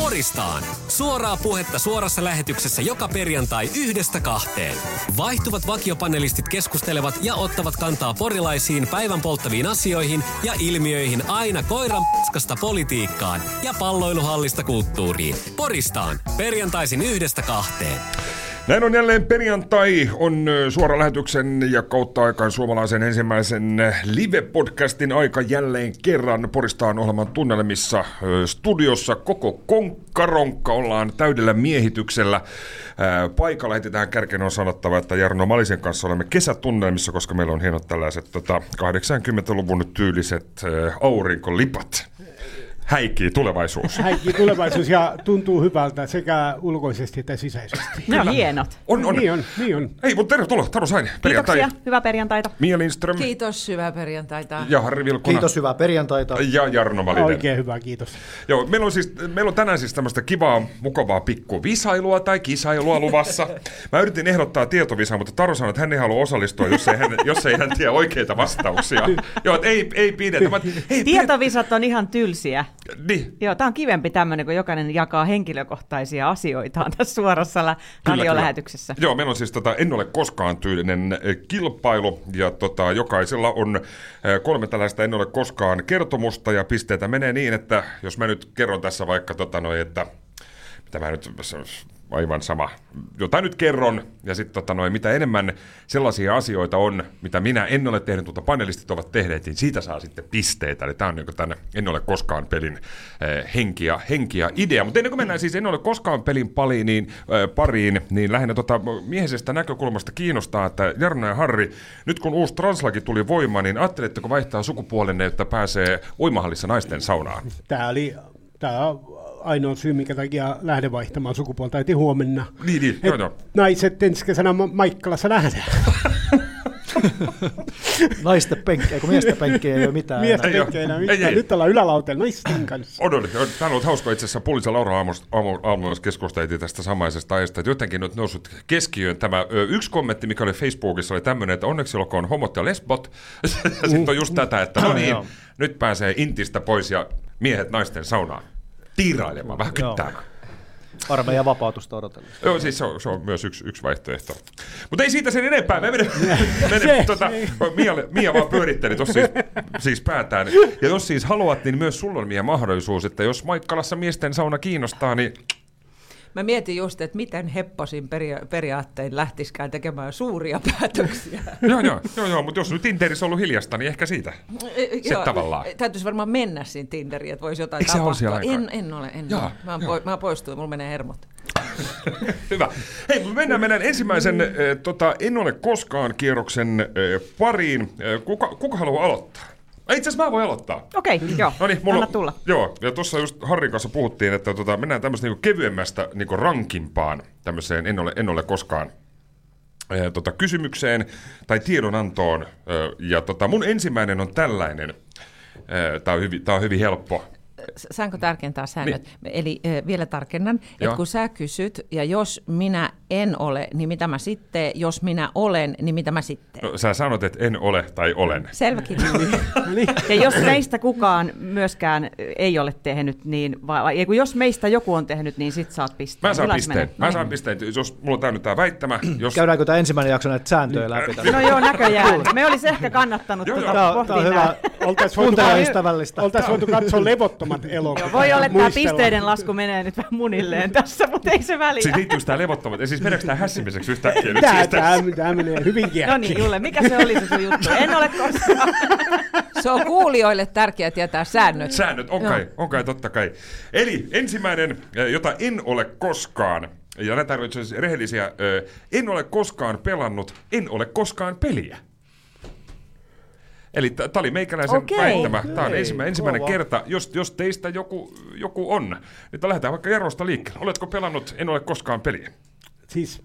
Poristaan. Suoraa puhetta suorassa lähetyksessä joka perjantai yhdestä kahteen. Vaihtuvat vakiopanelistit keskustelevat ja ottavat kantaa porilaisiin päivän polttaviin asioihin ja ilmiöihin aina koiran paskasta politiikkaan ja palloiluhallista kulttuuriin. Poristaan. Perjantaisin yhdestä kahteen. Näin on jälleen perjantai, on suora lähetyksen ja kautta aikaan suomalaisen ensimmäisen live-podcastin aika jälleen kerran Poristaan ohjelman tunnelmissa ö, studiossa. Koko konkkaronkka ollaan täydellä miehityksellä. Paikalla heitetään kärkeen on sanottava, että Jarno Malisen kanssa olemme kesätunnelmissa, koska meillä on hienot tällaiset tota, 80-luvun tyyliset aurinkolipat. Häikii tulevaisuus. Häikki tulevaisuus ja tuntuu hyvältä sekä ulkoisesti että sisäisesti. Ne on hienot. On, on. Niin on, niin on. Hei, mutta tervetuloa, Taro Sain, perjantai. Kiitoksia. Hyvää perjantaita. Mia Lindström Kiitos, hyvää perjantaita. ja Harri Vilkuna. Kiitos, hyvää perjantaita. Ja Jarno Malinen. Oikein hyvä, kiitos. Joo, meillä on, siis, meillä on tänään siis tämmöistä kivaa, mukavaa pikku visailua tai kisailua luvassa. Mä yritin ehdottaa tietovisaa, mutta Taro sanoi, että hän ei halua osallistua, jos ei hän, jos ei hän tiedä oikeita vastauksia. Joo, että ei, ei pidetä. Mä, hei, Tietovisat on ihan tylsiä. Niin, Joo, tämä on kivempi tämmöinen, kun jokainen jakaa henkilökohtaisia asioitaan tässä suorassa Kyllä, radiolähetyksessä. Joo, meillä on siis tota, en ole koskaan tyylinen eh, kilpailu, ja tota, jokaisella on eh, kolme tällaista en ole koskaan kertomusta, ja pisteitä menee niin, että jos mä nyt kerron tässä vaikka, tota, noi, että mitä mä nyt, aivan sama, jotain nyt kerron, ja sitten tota, noi, mitä enemmän sellaisia asioita on, mitä minä en ole tehnyt, mutta panelistit ovat tehneet, niin siitä saa sitten pisteitä. Eli tämä on niin tämän En ole koskaan pelin eh, henki, ja, henki ja idea. Mutta ennen kuin mennään siis En ole koskaan pelin paliin, niin, eh, pariin, niin lähinnä tota, miehisestä näkökulmasta kiinnostaa, että Jarno ja Harri, nyt kun uusi translaki tuli voimaan, niin ajatteletteko vaihtaa sukupuolenne, että pääsee uimahallissa naisten saunaan? Tämä oli tämä on ainoa syy, minkä takia lähden vaihtamaan sukupuolta heti huomenna. Niin, niin, joo, joo. Naiset ensi kesänä Ma- Maikkalassa nähdään. Naisten penkkiä, kun miesten penkkiä ei ole mitään. Miestä Ei oo. tekee enää Ei, mitään. ei. Nyt ollaan ylälautella naisten kanssa. On, on, on. Tämä on ollut hauska itse asiassa. Pulissa Laura aamussa aamu, aamu, keskusteltiin tästä samaisesta aiheesta, että jotenkin on noussut keskiöön tämä ö, yksi kommentti, mikä oli Facebookissa, oli tämmöinen, että onneksi olkoon homot ja lesbot. ja sitten on just tätä, että no niin, nyt pääsee intistä pois ja miehet naisten saunaan. Tiirailemaan, vähän kyttäämään. Armeijan vapautusta odotellessa. Joo, siis se on, se on myös yksi, yksi vaihtoehto. Mutta ei siitä sen enempää. Me mene, mene, tota, Mia, Mia vaan pyöritteli tuossa siis, siis päätään. Ja jos siis haluat, niin myös sulla on Mia mahdollisuus, että jos Maikkalassa miesten sauna kiinnostaa, niin Mä mietin just, että miten hepposin peria- periaattein lähtisikään tekemään suuria päätöksiä. joo, joo, joo, joo, mutta jos nyt Tinterissä on ollut hiljasta, niin ehkä siitä. Se tavallaan. Täytyisi varmaan mennä siinä Tinderiin, että voisi jotain Eikö tapahtua. en, en ole, en Joo, ole. Mä, joo. po- mä poistuin, mulla menee hermot. Hyvä. Hei, me mennään meidän ensimmäisen äh, tota, En ole koskaan kierroksen äh, pariin. Äh, kuka, kuka haluaa aloittaa? Itse asiassa mä voin aloittaa. Okei, joo. No niin, mulla, Anna tulla. Joo, ja tuossa just Harrin kanssa puhuttiin, että tota, mennään tämmöistä niinku kevyemmästä niinku rankimpaan tämmöiseen en ole, en ole koskaan ää, tota, kysymykseen tai tiedonantoon. Ää, ja tota, mun ensimmäinen on tällainen. Tämä on, hyvin, tää on hyvin helppo. Saanko tarkentaa säännöt? Eli äh, vielä tarkennan, Niin. Että kun sä kysyt, ja jos minä en ole, niin mitä mä sitten, jos minä olen, niin mitä mä sitten? No, sä sanot, että en ole tai olen. Selväkin. No niin. Ja jos meistä kukaan myöskään ei ole tehnyt, niin vai, vai, kun jos meistä joku on tehnyt, niin sit saat pisteen. Mä saan Millainen se pisteen. Mä saan pisteen. Jos mulla on tää nyt tää väittämä, jos... Käydäänkö tämä ensimmäinen jakso näitä sääntöjä läpi? tässä? No joo, näköjään. Me olisi ehkä kannattanut Joo, tuota joo. Tää on, hyvä. nää. Oltais voitu, Kuuntelijaystävällistä. oltais voitu katsoa levottomat elokuvat. Voi olla, että tämä pisteiden lasku menee nyt vähän munilleen tässä, mutta ei se väliä. Siis liittyykö tää levottomat? Ja siis meneekö tää hässimiseksi yhtäkkiä nyt Tää, siis tää, tässä? tää menee hyvinkin No niin, Julle, mikä se oli se sun juttu? En ole koskaan. Se on kuulijoille tärkeää tietää säännöt. Säännöt, on kai, on kai, totta kai. Eli ensimmäinen, eh, jota en ole koskaan, ja näitä on asiassa rehellisiä, eh, en ole koskaan pelannut, en ole koskaan peliä. Eli tämä oli meikäläisen Okei. väittämä. Tämä on ensimmä, ensimmäinen kova. kerta, jos, jos teistä joku, joku on. Nyt lähdetään vaikka Jarosta liikkeelle. Oletko pelannut, en ole koskaan peliä? Siis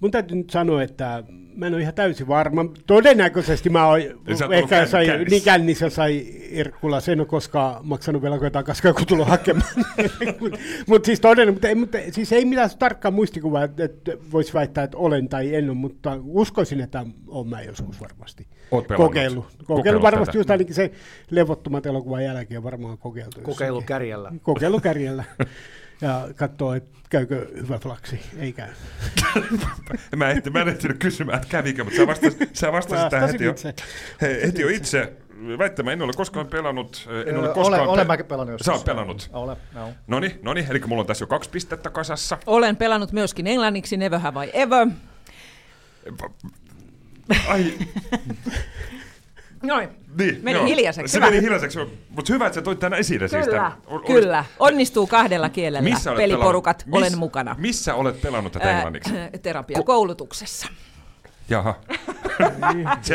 mun täytyy nyt sanoa, että mä en ole ihan täysin varma. Todennäköisesti mä oon ehkä sai, kännissä. niin kännissä sai Irkkula. Se en ole koskaan maksanut velkoja takaisin, kun tullut hakemaan. Mutta mut siis todennäköisesti, mutta, ei- mutta, siis ei mitään tarkkaa muistikuvaa, että, että voisi väittää, että olen tai en ole, mutta uskoisin, että olen mä joskus varmasti kokeillut. Kokeillut, Kokeillut varmasti tätä. just ainakin se levottomat elokuvan jälkeen varmaan kokeiltu. Kokeilu kärjellä. Kokeilu kärjellä. Ja katsoo, että käykö hyvä flaksi. Ei käy. Mä en, mä en ehtinyt kysymään, että kävikö, mutta sä vastasit, sä vastasit tähän heti jo, itse. hei, heti jo itse. Väittämä, en ole koskaan pelannut. En ole koskaan olen, olen mäkin pelannut joskus. Sä oot pelannut. Olen, joo. Noni, noni, eli mulla on tässä jo kaksi pistettä kasassa. Olen pelannut myöskin englanniksi Never Have I Ever. Ai, Noin. niin, Meni joo. hiljaiseksi, Se hyvä. meni hiljaiseksi, mutta hyvä, että sä toit tänne esille siis Kyllä, tämän. O- kyllä. Onnistuu kahdella kielellä. Missä olet Peliporukat, pelannut? olen Miss- mukana. Missä olet pelannut tätä englanniksi? Ää, terapiakoulutuksessa. Jaha.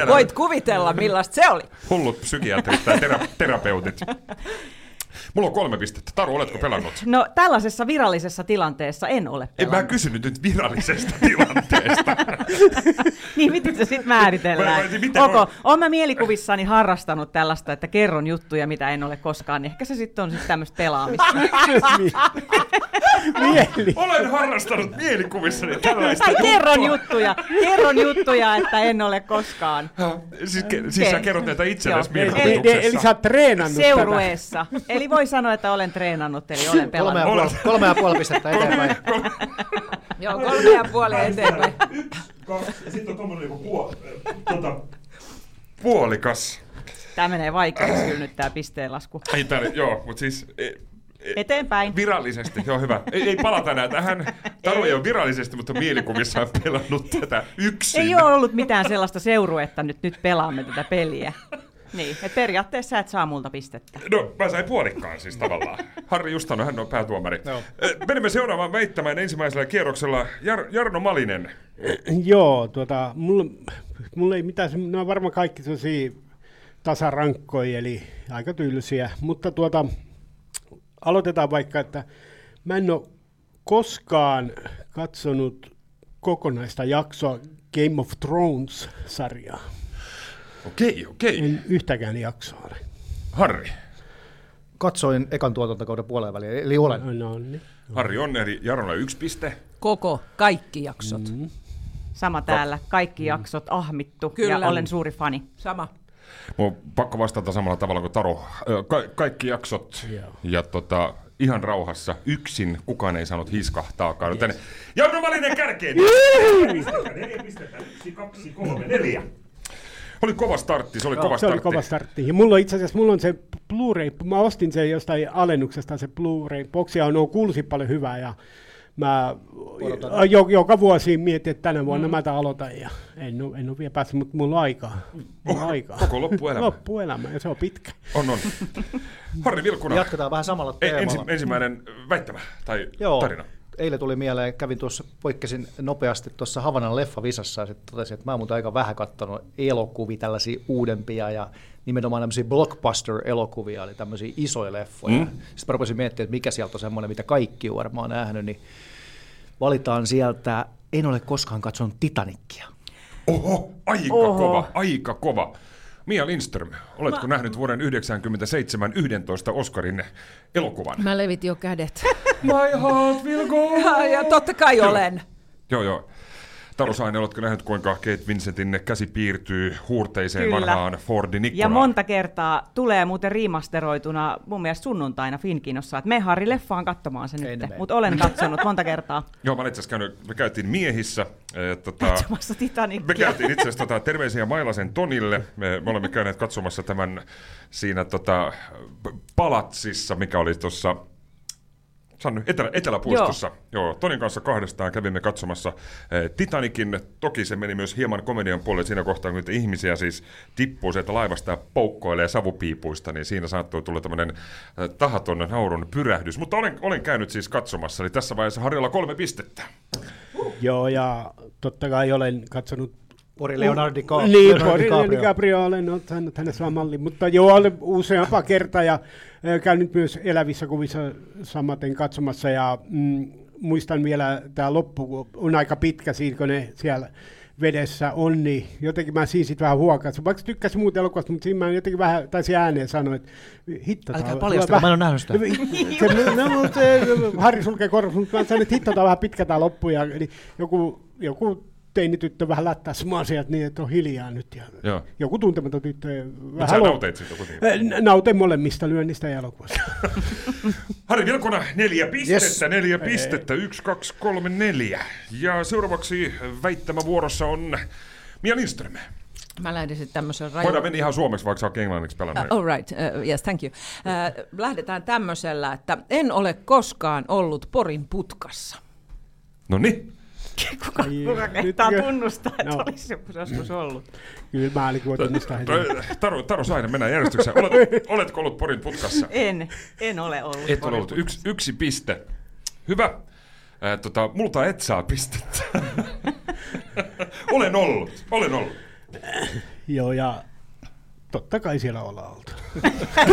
Voit kuvitella, millaista se oli. hullut psykiatrit tai tera- terapeutit. Mulla on kolme pistettä. Taru, oletko pelannut? No tällaisessa virallisessa tilanteessa en ole En pelannut. mä kysynyt nyt virallisesta tilanteesta. Niin, miten se sitten määritellään? Vai- miten Onko, on? olen mä mielikuvissani harrastanut tällaista, että kerron juttuja, mitä en ole koskaan, niin ehkä se sitten on sitten tämmöistä pelaamista. Mieli. Olen harrastanut mielikuvissani tällaista tai kerron juttuja, kerron juttuja, että en ole koskaan Siis, ke- siis sä kerrot näitä itsellesi Joo. Eli, eli, mielikuvituksessa. eli sä oot treenannut tätä. seurueessa. Eli voi sanoa, että olen treenannut, eli olen Kolme ja, pelannut. puoli, kolme ja puoli pistettä eteenpäin. Joo, kolme ja puoli eteenpäin. Ja sitten on tommonen niinku puol, tota, puolikas. Tämä menee vaikeaksi kyllä nyt tämä pisteenlasku. Ei tää, joo, mutta siis e, e, Eteenpäin. virallisesti, joo hyvä. Ei, ei palata enää tähän. Taru ei ole virallisesti, mutta mielikuvissa on pelannut tätä yksin. Ei ole ollut mitään sellaista seuruetta, nyt, nyt pelaamme tätä peliä. Niin, että periaatteessa sä et saa multa pistettä. No, mä sain puolikkaan siis tavallaan. Harri Justano, hän on päätuomari. Eh, Menemme seuraavaan väittämään ensimmäisellä kierroksella. Jar- Jarno Malinen. Joo, tuota, mulla, mulla ei mitään, ne on varmaan kaikki sellaisia tasarankkoja, eli aika tylsiä, mutta tuota, aloitetaan vaikka, että mä en ole koskaan katsonut kokonaista jaksoa Game of Thrones-sarjaa. Okei, okei. En yhtäkään jaksoa ole. Harri. Katsoin ekan tuotantokauden puoleen väliin, eli olen. No niin. Harri on, eli Jarnolla yksi piste. Koko, kaikki jaksot. Mm. Sama täällä, kaikki jaksot ahmittu Kyllä. ja olen suuri fani. Sama. Mun on pakko vastata samalla tavalla kuin Taro. Ö, Ka- kaikki jaksot Joo. ja tota, ihan rauhassa. Yksin kukaan ei saanut hiskahtaakaan. Yes. Tänne. Jarno Malinen kärkeen! Neljä pistettä. Yksi, kaksi, kolme, neljä. Oli kova startti, se oli kova Se startti. oli kova startti. Ja mulla on itse asiassa, mulla on se Blu-ray, mä ostin sen jostain alennuksesta se Blu-ray boksi ja on kuullut paljon hyvää ja mä jo, joka vuosi mietin, että tänä vuonna mm. mä tämän aloitan ja en ole, en ole vielä päässyt, mutta mulla on aikaa. Mulla on aikaa. Koko loppuelämä. Loppuelämä ja se on pitkä. On, on. Harri Vilkuna, Jatketaan vähän samalla teemalla. ensi, ensimmäinen väittämä tai Joo. tarina. Eilen tuli mieleen, kävin tuossa, poikkesin nopeasti tuossa Havanan leffavisassa ja sitten totesin, että mä oon muuten aika vähän katsonut elokuvia, tällaisia uudempia ja nimenomaan tämmöisiä blockbuster-elokuvia, eli tämmöisiä isoja leffoja. Mm. Sitten mä rupesin miettimään, että mikä sieltä on semmoinen, mitä kaikki on varmaan nähnyt, niin valitaan sieltä, en ole koskaan katsonut Titanicia. Oho, aika Oho. kova, aika kova. Mia Lindström, oletko Mä... nähnyt vuoden 1997 11 Oscarin elokuvan? Mä levitin jo kädet. My heart will go Ja, ja totta kai olen. Joo, joo. Taru Sainen, oletko nähnyt, kuinka Kate Vincentin käsi piirtyy huurteiseen Kyllä. vanhaan Fordin ikkunaan? Ja monta kertaa tulee muuten remasteroituna mun mielestä sunnuntaina Finkinossa, että me Harri leffaan katsomaan se Ei nyt, mutta olen katsonut monta kertaa Joo, mä itse asiassa käynyt, me käytiin miehissä. Eh, tota, katsomassa me Titanicia. käytiin itse asiassa tota, terveisiä Mailasen Tonille. Me, me olemme käyneet katsomassa tämän siinä tota, palatsissa, mikä oli tuossa Sanny, Etelä, Eteläpuistossa. Joo. Joo, Tonin kanssa kahdestaan kävimme katsomassa eh, Titanikin. Toki se meni myös hieman komedian puolelle siinä kohtaa, kun ihmisiä siis tippuu sieltä laivasta ja poukkoilee savupiipuista, niin siinä saattoi tulla tämmöinen eh, tahaton naurun pyrähdys. Mutta olen, olen käynyt siis katsomassa, eli tässä vaiheessa Harjalla kolme pistettä. Joo, ja totta kai olen katsonut Pori Leonardo DiCaprio. Niin, Leonardo Pori DiCaprio. DiCaprio olen ottanut hänen saman mallin, mutta joo, olen useampa kertaa ja käynyt myös elävissä kuvissa samaten katsomassa ja mm, muistan vielä tämä loppu, on aika pitkä siinä, kun ne siellä vedessä on, niin jotenkin mä siinä sit vähän huokasin. Vaikka tykkäsin muuta elokuvasta, mutta siinä mä jotenkin vähän taisin ääneen sanoa, että hitto. Älkää paljastako, mä en ole nähnyt sitä. Se, no, mutta se, Harri sulkee korvassa, mutta mä sanoin, että hitto, tää on vähän pitkä tämä loppu. Ja, eli joku, joku teinityttö vähän lättäisi mua sieltä niin, että on hiljaa nyt. Ja Joo. joku tuntematon tyttö. Mutta sä nauteit siitä kuitenkin. Äh, Nautin molemmista lyönnistä ja elokuvasta. Harri Vilkuna, neljä pistettä, Yes. neljä pistettä, yksi, kaksi, kolme, neljä. Ja seuraavaksi väittämä vuorossa on Mia Lindström. Mä lähdisin tämmöisen rajun... Voidaan mennä ihan suomeksi, vaikka sä oot englanniksi pelannut. Uh, all right, uh, yes, thank you. Uh, lähdetään tämmöisellä, että en ole koskaan ollut Porin putkassa. No niin. Kuka, kuka kehtaa tunnustaa, että No. olisi joskus ollut? Kyllä mä olin kuin tunnistaa heti. Taru, Taru Sainen, mennään järjestykseen. Olet, oletko ollut Porin putkassa? En, en ole ollut. Et ole ollut. Yksi, yksi piste. Hyvä. Äh, tota, multa et saa pistettä. olen ollut, olen ollut. Joo, ja totta kai siellä ollaan oltu.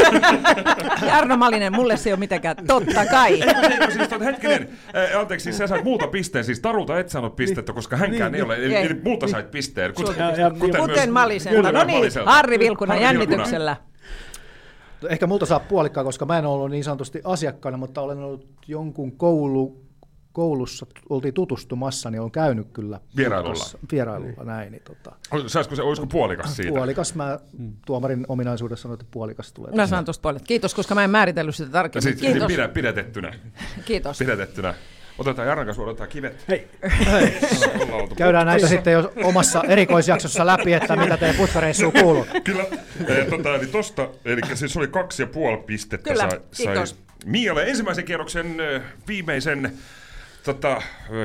Jarno Malinen, mulle se ei ole mitenkään totta kai. Eikö siis, tot, hetkinen, äh, anteeksi, siis sä sait multa pisteen, siis Tarulta et saanut pistettä, koska hänkään Niin, ei ole, eli, ei. eli multa sait pisteen. Kuten, Ja- ja- kuten, Kuten myös- Maliselta. kuten No niin, Maliselta. Harri Vilkuna Harri Vilkuna. jännityksellä. Ehkä multa saa puolikkaa, koska mä en ollut niin sanotusti asiakkaana, mutta olen ollut jonkun koulu, koulussa, oltiin tutustumassa, niin olen käynyt kyllä. Vierailulla. putkassa- Vierailulla, näin. Niin tota, Saisiko se, olisiko puolikas siitä? puolikas, mä tuomarin ominaisuudessa sanoin, että puolikas tulee. Mä saan tuosta puolet. Kiitos, koska mä en määritellyt sitä tarkemmin. sit, Kiitos. pidä, pidätettynä. Kiitos. Pidätettynä. Otetaan Jarran kanssa, otetaan kivet. Hei, oltu Käydään näitä sitten jo omassa erikoisjaksossa läpi, että mitä teidän putkareissuun kuuluu. Kyllä. Eh, tota, eli tosta, eli siis oli kaksi ja puoli pistettä Kyllä, sai, kiitos. sai. Ensimmäisen kierroksen viimeisen tota,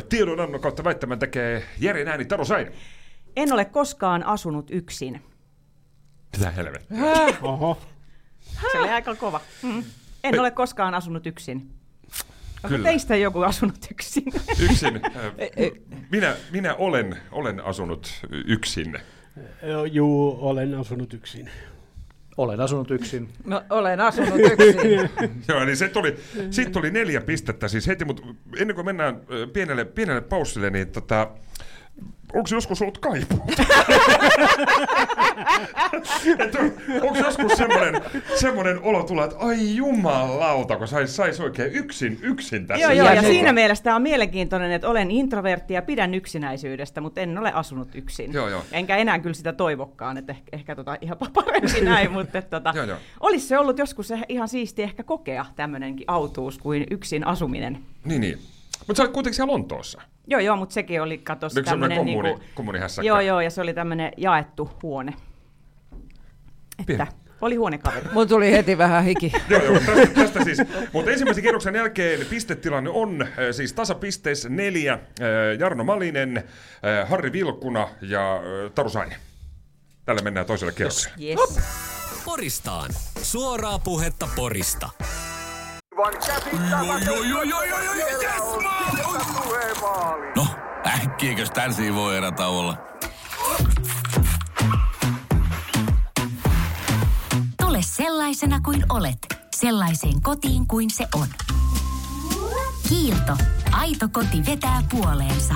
tiedonannon kautta väittämän tekee Jere Ääni Taro Sain. En ole koskaan asunut yksin. Mitä helvettiä? oho. Se oli aika kova. Mm. En ole koskaan asunut yksin. Onko Kyllä. teistä joku asunut yksin? Yksin. eh, Minä, minä olen, olen asunut yksin. Joo, Juu, olen asunut yksin. Olen asunut yksin. No, olen asunut yksin. Joo, eli se tuli, siitä tuli neljä pistettä siis heti, mutta ennen kuin mennään pienelle, pienelle paussille, niin tota, onko joskus ollut kaipuu? Että onko joskus semmoinen, semmoinen olo tulla, että ai jumalauta, kun sais, sais oikein yksin, yksin tässä. joo, joo, ja Ja siinä mielessä tämä on mielenkiintoinen, että olen introvertti ja pidän yksinäisyydestä, mutta en ole asunut yksin. Joo, joo. Enkä enää kyllä sitä toivokkaan, että ehkä, ehkä tota ihan parempi näin, mutta että tota, Joo, joo. olisi se ollut joskus ihan siisti ehkä kokea tämmöinenkin autuus kuin yksin asuminen. Niin, niin. Mutta sä olet kuitenkin siellä Lontoossa. Joo, joo, mutta sekin oli, katos, semmoinen tämmöinen kommuni, niinku, kommunihässäkkä? Joo, joo, ja se oli tämmöinen jaettu huone. Että Pieni. oli huonekaveri. Mun tuli heti vähän hiki. Joo, joo, tästä, tästä siis. Mutta ensimmäisen kierroksen jälkeen pistetilanne on äh, siis tasapisteissä neljä. Äh, Jarno Malinen, äh, Harri Vilkuna ja Taru Sainen. Tällä mennään toiselle kierrokselle. Yes. Poristaan. Suoraa puhetta Porista. Van käsittämätön. Oi, No, äkkiäkös tän voi olla? Tule sellaisena kuin olet, sellaiseen kotiin kuin se on. Kiilto. Aito koti vetää puoleensa.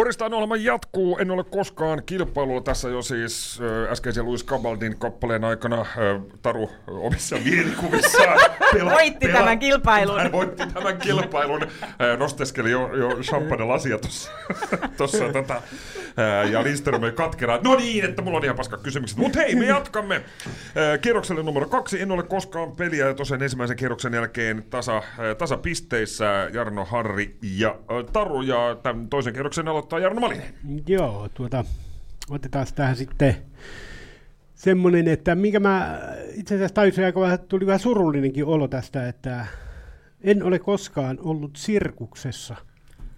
Poristaan ohjelma jatkuu. En ole koskaan kilpailua tässä jo siis äskeisen Louis Cabaldin kappaleen aikana. Äh, Taru omissa mielikuvissaan pela, Voitti tämän kilpailun. Hän voitti tämän kilpailun. Äh, nosteskeli jo, jo champagne lasia tuossa. tossa, tota, äh, ja Lindström oli katkera. No niin, että mulla on ihan paska kysymykset. Mutta hei, me jatkamme. Äh, kierrokselle numero kaksi. En ole koskaan peliä. Ja tosiaan ensimmäisen kierroksen jälkeen tasa, äh, tasapisteissä Jarno Harri ja äh, Taru. Ja tämän toisen kierroksen aloittaa Jarno Malinen. Joo, tuota, otetaan tähän sitten semmoinen, että minkä mä itse asiassa tajusin aika vähän, tuli vähän surullinenkin olo tästä, että en ole koskaan ollut sirkuksessa.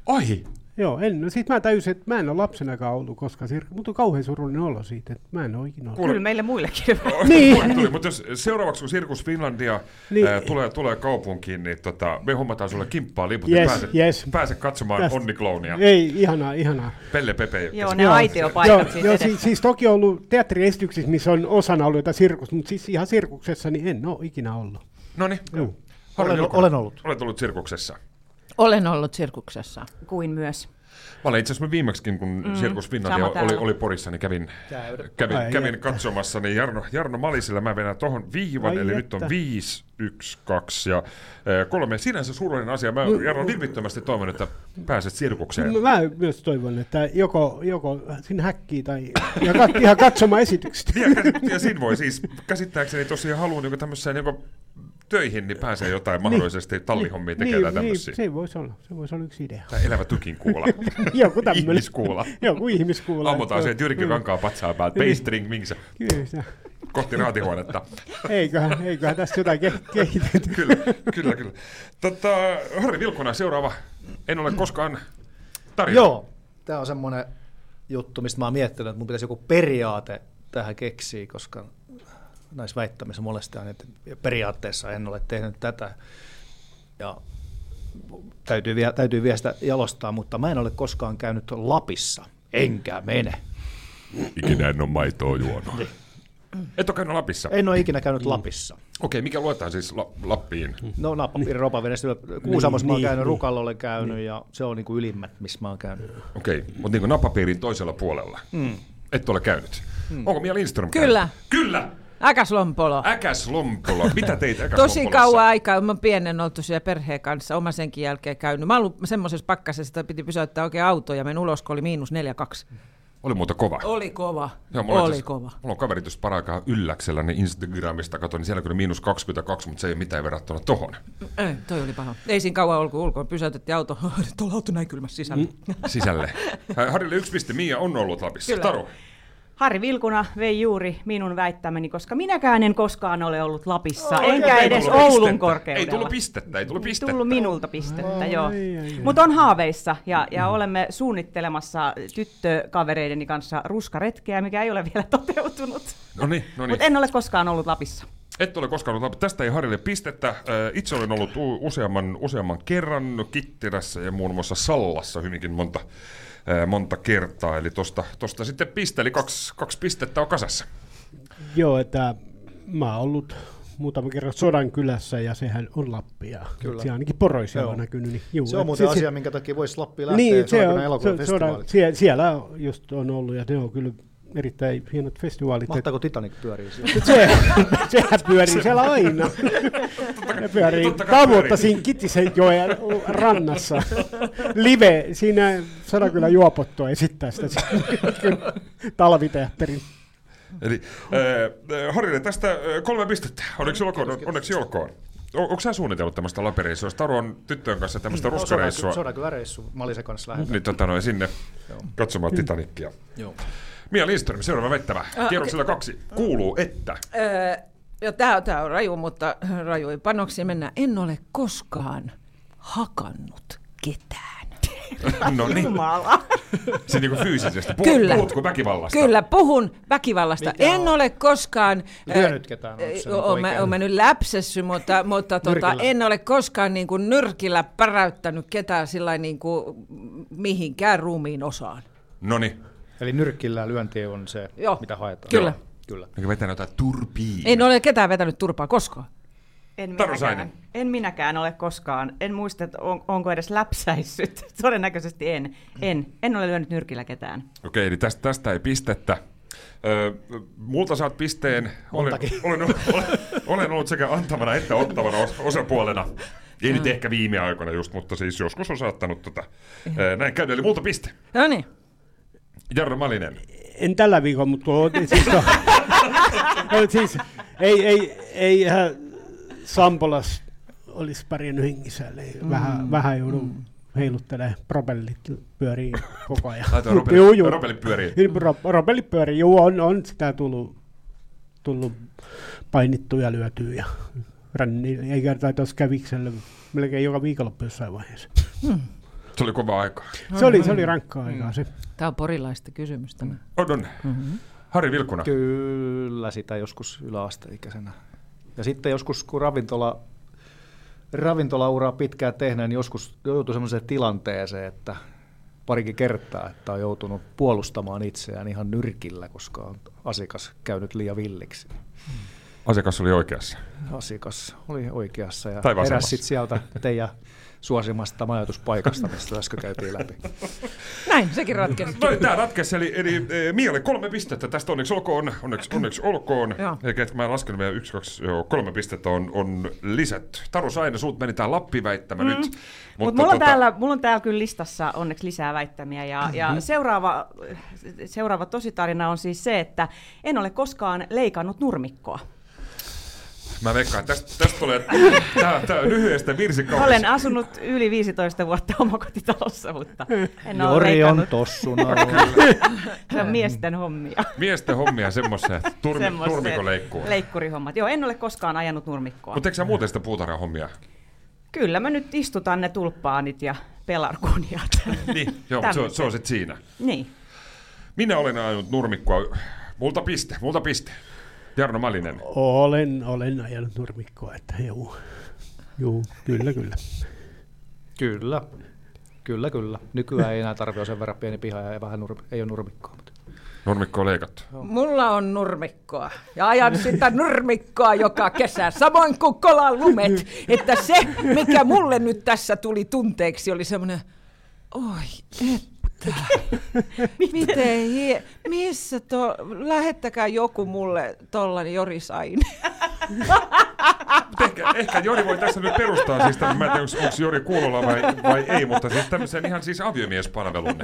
Ai, Joo, en. No sit mä täysin, että mä en ole lapsenakaan ollut koskaan sirkus, mutta on kauhean surullinen olo siitä, että mä en ole ikinä ollut. Kyllä meille muillekin. Niin. Tuli, mutta jos seuraavaksi kun Sirkus Finlandia Niin. ää, tulee, tulee kaupunkiin, niin tota, me hommataan sulle kimppaa liput Yes, ja pääset, yes. pääset katsomaan Tästä- Onnikloonia. Ei, ihanaa, ihanaa. Pelle Pepe. Joo, ne aitiopaikat joo, siitä joo, siis, siis toki on ollut teatteriesityksissä, missä on osana ollut jotain sirkus, mutta siis ihan sirkuksessa niin en ole ikinä ollut. No niin. Olen- olen ollut. Olet ollut sirkuksessa. Olen ollut sirkuksessa. Kuin myös. Mä olen itse asiassa viimeksikin, kun Mm, Sirkus Finlandia oli, oli Porissa, niin kävin, kävin, Ai kävin katsomassa, niin Jarno, Jarno Malisilla mä vedän tohon viivan, Ai eli että. nyt on 5, 1, 2 ja eh, kolme. Sinänsä surullinen asia. Mä Jarno vilpittömästi toivon, että pääset sirkukseen. Mä- Mä myös toivon, että joko, joko sinne häkkii tai ja kat, ihan katsomaan esitykset. Ja, ja siinä voi siis, käsittääkseni tosiaan haluan niin tämmöiseen joko töihin, niin pääsee jotain mahdollisesti tallihommia tekemään niin, tämmöisiä. niin, se voisi olla, se voisi olla yksi idea. Tai elävä tykin kuula. Joku tämmöinen. Ihmiskuula. Joku ihmiskuula. Ammutaan sieltä Jyrki Kyllä. Kankaan patsaa päältä. Niin. Paystring minkä Kyllä, kohti raatihuonetta. eiköhän, eiköhän tässä jotain ke- kehitetty. kyllä, kyllä, kyllä. Tota, Harri Vilkuna, seuraava. En ole koskaan tarjonnut. Joo, tämä on semmoinen juttu, mistä mä oon miettinyt, että mun pitäisi joku periaate tähän keksiä, koska näissä väittämissä molestaan, että periaatteessa en ole tehnyt tätä. Ja täytyy, vie, täytyy vielä sitä jalostaa, mutta mä en ole koskaan käynyt Lapissa, enkä mene. Ikinä en ole maitoa juonut. Et ole käynyt Lapissa? En ole ikinä käynyt Lapissa. Okei, mikä luetaan siis La- Lappiin? No Nappi, Ropavenestä, Kuusamossa mä oon niin, käynyt, niin. Rukalla olen käynyt ja se on niin kuin ylimmät, missä mä oon käynyt. Okei, mutta niin napapiirin toisella puolella. Mm. Et ole käynyt. Mm. Onko Mia Lindström Kyllä. käynyt? Kyllä! Äkäslompolo. Äkäs Lompolo. Mitä teit Äkäs Tosi kauan aikaa, mä pienen oltu siellä perheen kanssa, oma senkin jälkeen käynyt. Mä ollut semmoisessa pakkasessa, että piti pysäyttää oikein auto ja men ulos, kun oli miinus 42. Oli muuta kova. Oli kova, Joo, mulla oli itse- kova. Mulla on kaverit just paraikaa ylläksellä, niin Instagramista katsoin, niin siellä kyllä miinus 22, mutta se ei ole mitään verrattuna tohon. Ei, toi oli paha. Ei siinä kauan ollut, kun ulkoon pysäytettiin auto. Tuolla auto näin kylmässä sisällä. Mm. Sisälle. Harille yksi piste, Mia on ollut Lapissa. Kyllä. Taru. Harri Vilkuna vei juuri minun väittämäni, koska minäkään en koskaan ole ollut Lapissa, Oi, enkä ei edes Oulun pistettä. korkeudella. Ei tullut pistettä, ei tullut pistettä. Tullut minulta pistettä, Ai, joo. Mutta on haaveissa ja, ja olemme suunnittelemassa tyttökavereideni kanssa ruskaretkeä, mikä ei ole vielä toteutunut. No niin, no niin. Mutta en ole koskaan ollut Lapissa. Et ole koskaan ollut, tästä ei Harille pistettä. Itse olen ollut useamman, useamman kerran Kittilässä ja muun muassa Sallassa hyvinkin monta, monta kertaa. Eli tosta, tosta sitten piste, eli kaksi, kaksi pistettä on kasassa. Joo, että mä oon ollut muutama kerran Sodan kylässä ja sehän on Lappia. Kyllä. Se ainakin poroisia Joo. on näkynyt. Niin, juu, Se on muuten asia, minkä takia voisi Lappiin lähteä, Niin, se on, se, sodan, sie, siellä just on ollut ja ne on kyllä erittäin hienot festivaalit. Mahtaako Titanic pyörii siellä? Se, sehän pyörii siellä aina. Se pyörii totta kai kavuutta pyörii. siinä Kittisen joen rannassa. Live, siinä Sodankylä juopottua esittää sitä talviteatterin. Eli äh, Harille tästä äh, kolme pistettä. Onneksi olkoon. Onneksi olkoon. O- Onko sä suunnitellut tämmöistä lapereissua? Jos Taru on tyttöjen kanssa tämmöistä No, ruskareissua, Sodankylä reissu, Malisen kanssa lähdetään. niin tota noin sinne katsomaan Titanicia. Joo. Mia Lindström, seuraava vettävä. Kierroksella kaksi. Kuuluu, että... Öö, ja tää, tää on raju, mutta raju panoksi mennä. En ole koskaan hakannut ketään. No niin, Jumala. se niinku fyysisesti. Puhut, Kyllä. Puhutko väkivallasta? Kyllä, puhun väkivallasta. Mikä en on? ole koskaan... Lyönyt ketään, se Äh, niinku Oon mä, oikein? oon mä nyt läpsessy, mutta, mutta tota, en ole koskaan niin kuin nyrkillä päräyttänyt ketään sillä niin kuin mihinkään ruumiin osaan. No niin. Eli nyrkkillä lyönti on se, Joo. mitä haetaan. Kyllä. Joo. Kyllä. Onko vetänyt jotain turpiin? En ole ketään vetänyt turpaa koskaan. En minäkään, en minäkään ole koskaan. En muista, että on, onko edes läpsäissyt. Todennäköisesti en. En. En ole lyönyt nyrkillä ketään. Okei, eli tästä, tästä ei pistettä. Öö, multa saat pisteen. Olen, olen, olen, olen ollut sekä antavana että ottavana os- osapuolena. Ei nyt ehkä viime aikoina just, mutta siis joskus on saattanut tota, öö, näin käydä. Eli multa piste. No niin. Jarno Malinen. En tällä viikolla, mutta siis, to, siis ei, ei, ei äh, Sampolas olisi pärjännyt hengissä, eli mm. vähän, vähän joudun heiluttelemaan, propellit pyörii koko ajan. Laitoin Juu, juu. ropelli pyörii. Ro- Propellit pyörii, juu, on, on sitä tullut, tullut painittua ja lyötyä ja ränni, ei kertaa tuossa käviksellä melkein joka viikonloppu jossain vaiheessa. Se Se oli kova aika. Se oli, se oli rankkaa aikaa se. Tämä on porilaista kysymys tämä. On, on. Mm-hmm. Harri Vilkuna. Kyllä, sitä joskus yläasteikäisenä. Ja sitten joskus, kun ravintola, ravintolauraa pitkään tehneen, niin joskus joutui sellaiseen tilanteeseen, että parikin kertaa, että on joutunut puolustamaan itseään ihan nyrkillä, koska on asiakas käynyt liian villiksi. Asiakas oli oikeassa. Asiakas oli oikeassa ja sit sieltä teidän suosimasta majoituspaikasta, mistä äsken käytiin läpi. Näin, sekin ratkesi. No, tämä ratkesi, eli, eli e, Mialle kolme pistettä. Tästä onneksi olkoon. Onneksi, onneksi olkoon. Eikä, että mä en laskenut vielä yksi, kaksi, joo, kolme pistettä on, on lisätty. Taru Saine, sulta meni tämä Lappi-väittämä mm. nyt. Mutta Mut mulla, on täällä, mulla on täällä kyllä listassa onneksi lisää väittämiä. Ja, Mm-hmm. ja seuraava, seuraava tositarina on siis se, että en ole koskaan leikannut nurmikkoa. Mä veikkaan, että tästä, tästä tulee tää, tää lyhyestä virsikaudesta. Olen asunut yli 15 vuotta omakotitalossa, mutta en ole Jori on tossuna. Se on miesten hommia. Miesten hommia semmoisia, turmi, turmikoleikkuu. Leikkurihommat. Joo, en ole koskaan ajanut nurmikkoa. Mutta eikö sä muuten sitä puutarhan hommia? Kyllä mä nyt istutan ne tulppaanit ja pelarkuniat. Niin, joo, se on, se on sit siinä. niin. Minä olen ajanut nurmikkoa. Multa piste, multa piste. Jarno Malinen. Olen, olen ajanut nurmikkoa, että juu. Juu, kyllä, kyllä. Kyllä. Kyllä, kyllä. Nykyään ei enää tarvitse olla sen verran pieni piha ja vähän nurmi, ei ole nurmikkoa. Mutta. Nurmikko on leikattu. Mulla on nurmikkoa ja ajan sitä nurmikkoa joka kesä, samoin kuin kolan lumet. Että se, mikä mulle nyt tässä tuli tunteeksi, oli semmoinen, oi että, miten hie, missä to, lähettäkää joku mulle tollanen Jori Sain. Ehkä, ehkä Jori voi tässä nyt perustaa, siis tämän, mä en tiedä, onko, Jori kuulolla vai, vai ei, mutta siis tämmöisen ihan siis aviomiespalvelun.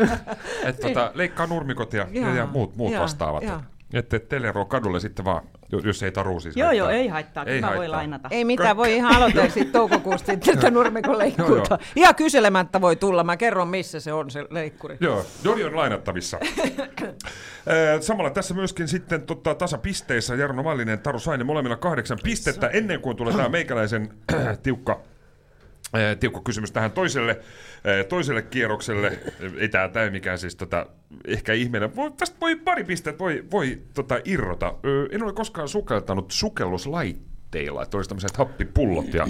Että tota, leikkaa nurmikot ja, ja, ja muut, muut joo, vastaavat. joo. Että et Telero kadulle sitten vaan, jo- jos ei taru siis Joo, haittaa. joo, ei haittaa. Ei Kyllä voi haittaa. lainata. Ei mitään, voi ihan aloittaa sitten toukokuusta sitten tätä nurmikon leikkuuta. Ihan kyselemättä voi tulla, mä kerron missä se on se leikkuri. Joo, Jori on lainattavissa. Samalla tässä myöskin sitten tota, tasapisteissä Jarno Mallinen, Taru Sainen, molemmilla kahdeksan pistettä ennen kuin tulee tämä meikäläisen tiukka ö, tiukka kysymys tähän toiselle, toiselle kierrokselle. Ei tämä tämä mikään siis tota, ehkä ihmeellinen. Voi, tästä voi pari pistettä voi, voi tota, irrota. En ole koskaan sukeltanut sukelluslaitteilla, että olisi tämmöiset happipullot ja,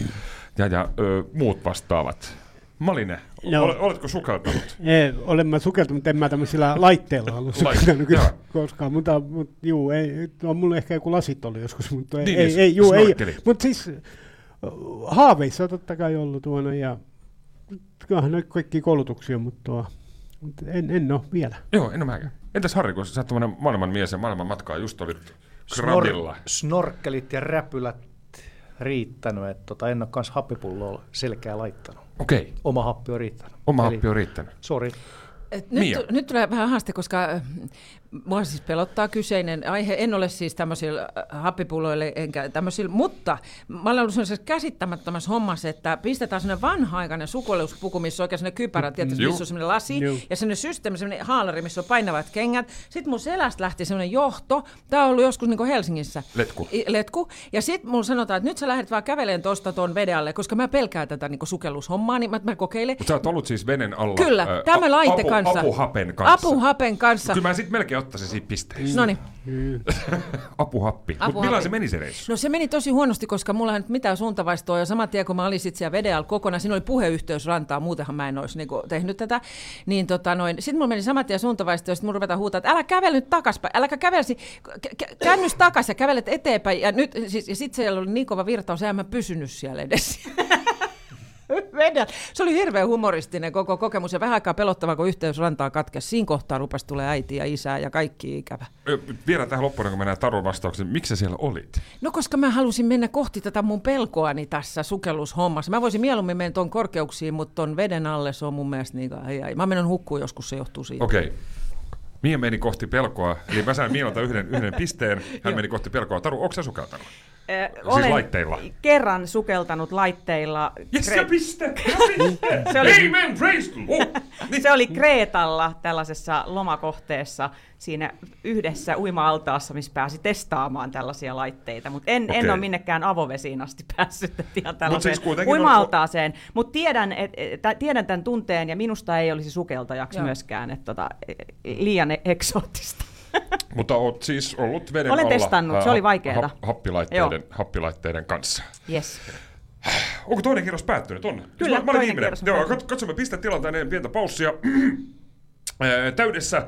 ja, ja ö, muut vastaavat. Maline, No. ole, oletko sukeltanut? Ei, olen mä sukeltanut, mutta en mä tämmöisillä laitteilla ollut sukeltanut kyllä koskaan. Mutta, mutta juu, ei, on mulla ehkä joku lasit oli joskus, mutta ei, Niin, ei, niin, ei, juu, ei. Mutta siis haaveissa on totta kai ollut tuona ja kyllähän ne kaikki koulutuksia, mutta, tuo, mutta en, en ole vielä. Joo, en ole mäkään. Entäs Harri, kun sä oot maailman mies ja maailman matkaa just olit Snor- snorkkelit ja räpylät riittänyt, että tota, en ole kans happipulloa selkeä laittanut. Okei, Oma happi on riittänyt. oma Eli- happi on riittänyt. Sori. Et Mia. nyt, nyt tulee vähän haaste, koska äh, mua siis pelottaa kyseinen aihe. En ole siis tämmöisillä äh, happipulloilla enkä tämmöisillä, mutta mä olen ollut sellaisessa käsittämättömässä hommassa, että pistetään sellainen vanha-aikainen sukueluspuku, missä on oikein sellainen kypärä, tietysti, missä on sellainen lasi Juu. ja sellainen systeemi, sellainen haalari, missä on painavat kengät. Sitten mun selästä lähti sellainen johto. Tämä on ollut joskus niin Helsingissä. Letku. Letku. Ja sitten mulla sanotaan, että nyt sä lähdet vaan käveleen tuosta tuon veden alle, koska mä pelkään tätä niin sukellushommaa, niin mä, mä kokeilen. Mutta sä oot ollut siis venen alla. Kyllä, ää, tämä laite apu, kanssa. Apuhapen kanssa. Apuhapen kanssa. Kyllä mä sit melkein ottaisin siitä pisteistä. No niin. Apuhappi. Apuhappi. millainen se meni se reissu? No se meni tosi huonosti, koska mulla ei nyt mitään suuntavaistoa ja saman tien kun mä olin sit siellä veden alla kokonaan, siinä oli puheyhteys rantaan, muutenhan mä en olisi niinku tehnyt tätä, niin tota noin, sitten mulla meni saman tien suuntavaisto ja sitten mun ruvetaan huutaa, että älä kävele nyt takaspäin, älä kävelsi, kä- kä- käännys takas ja kävelet eteenpäin ja nyt, siis, ja sitten siellä oli niin kova virtaus, en mä pysynyt siellä edes. Vedän. Se oli hirveän humoristinen koko kokemus ja vähän aikaa pelottava, kun yhteys rantaa katkesi. Siinä kohtaa rupesi tulee äiti ja isä ja kaikki ikävä. Vielä tähän loppuun, kun mennään Tarun vastaukseen. Miksi sä siellä olit? No koska mä halusin mennä kohti tätä mun pelkoani tässä sukellushommassa. Mä voisin mieluummin mennä tuon korkeuksiin, mutta ton veden alle se on mun mielestä niin ai, ai. Mä menen hukkuun joskus, se johtuu siitä. Okei. Okay. Mia meni kohti pelkoa, eli mä sain Mialta yhden, yhden pisteen, hän meni kohti pelkoa. Taru, onko sä sukeltanut? Eh, Siis laitteilla? kerran sukeltanut laitteilla. Yes, Kre- ja piste! Ja piste! Se oli- Amen, praise the Lord! Niin. Se oli Kreetalla tällaisessa lomakohteessa siinä yhdessä uima-altaassa, missä pääsi testaamaan tällaisia laitteita, mutta en, en Okei. ole minnekään avovesiin asti päässyt että ihan tällaiseen siis kuitenkin on- uima-altaaseen. Mutta tiedän, et, et, tiedän tämän tunteen ja minusta ei olisi sukeltajaksi Joo. myöskään, että tota, liian eksoottista. Mutta oot siis ollut veden Olen alla testannut, se oli vaikeeta. hap- happilaitteiden, happilaitteiden kanssa. Yes. Onko toinen kierros päättynyt? On. Siis Kyllä, mä, mä olin toinen viimeinen. kierros Joo, katsomme pistetilanteen ennen pientä paussia. Täydessä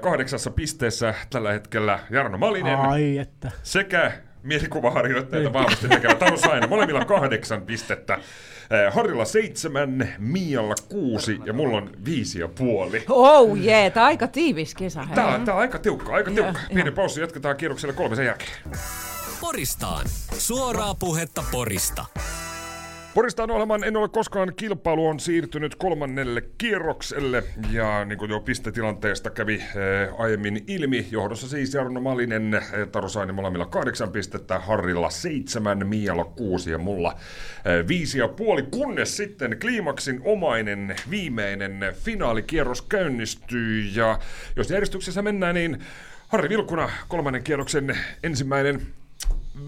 kahdeksassa pisteessä tällä hetkellä Jarno Malinen Ai että. sekä mielikuvaharjoitteita vahvasti tekevä Saina. Molemmilla kahdeksan pistettä. Ää, Harilla seitsemän, Mialla kuusi ja mulla on viisi ja puoli. Oh jee, yeah, tämä aika tiivis kesä. hei. Tää, on- tää on aika tiukka, aika tiukka. Pieni paussi, jatketaan kierrokselle kolme sen jälkeen. Poristaan. Suoraa puhetta Porista. Poristaan ohjelman En ole koskaan kilpailu on siirtynyt kolmannelle kierrokselle. Ja niin kuin jo pistetilanteesta kävi äh, aiemmin ilmi, johdossa siis Jarno Malinen, äh, Taro Saini molemmilla kahdeksan pistettä, Harrilla seitsemän, Mialla kuusi ja mulla äh, viisi ja puoli, kunnes sitten kliimaksin omainen viimeinen finaalikierros käynnistyy. Ja jos järjestyksessä mennään, niin Harri Vilkuna kolmannen kierroksen ensimmäinen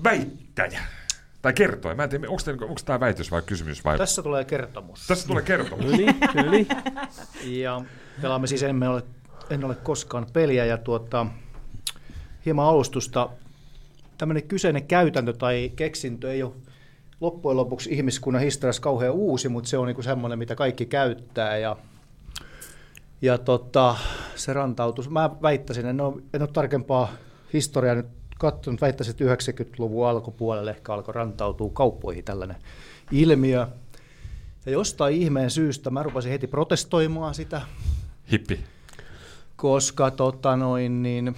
väittäjä. Tai kertoja. Mä en tiedä, onko tämä väitys vai kysymys vai... Tässä tulee kertomus. Tässä tulee kertomus. Niin, no niin. Ja pelaamme siis emme ole, en ole koskaan peliä ja tuota, hieman alustusta. Tämmöinen kyseinen käytäntö tai keksintö ei ole loppujen lopuksi ihmiskunnan historiassa kauhean uusi, mutta se on niinku semmoinen, mitä kaikki käyttää ja, ja tota, se rantautuu. Mä väittäisin, en ole, en ole tarkempaa historiaa nyt katsonut, väittäisin, että 90-luvun alkupuolelle ehkä alkoi rantautua kauppoihin tällainen ilmiö. Ja jostain ihmeen syystä mä rupesin heti protestoimaan sitä, Hippi. koska tota noin, niin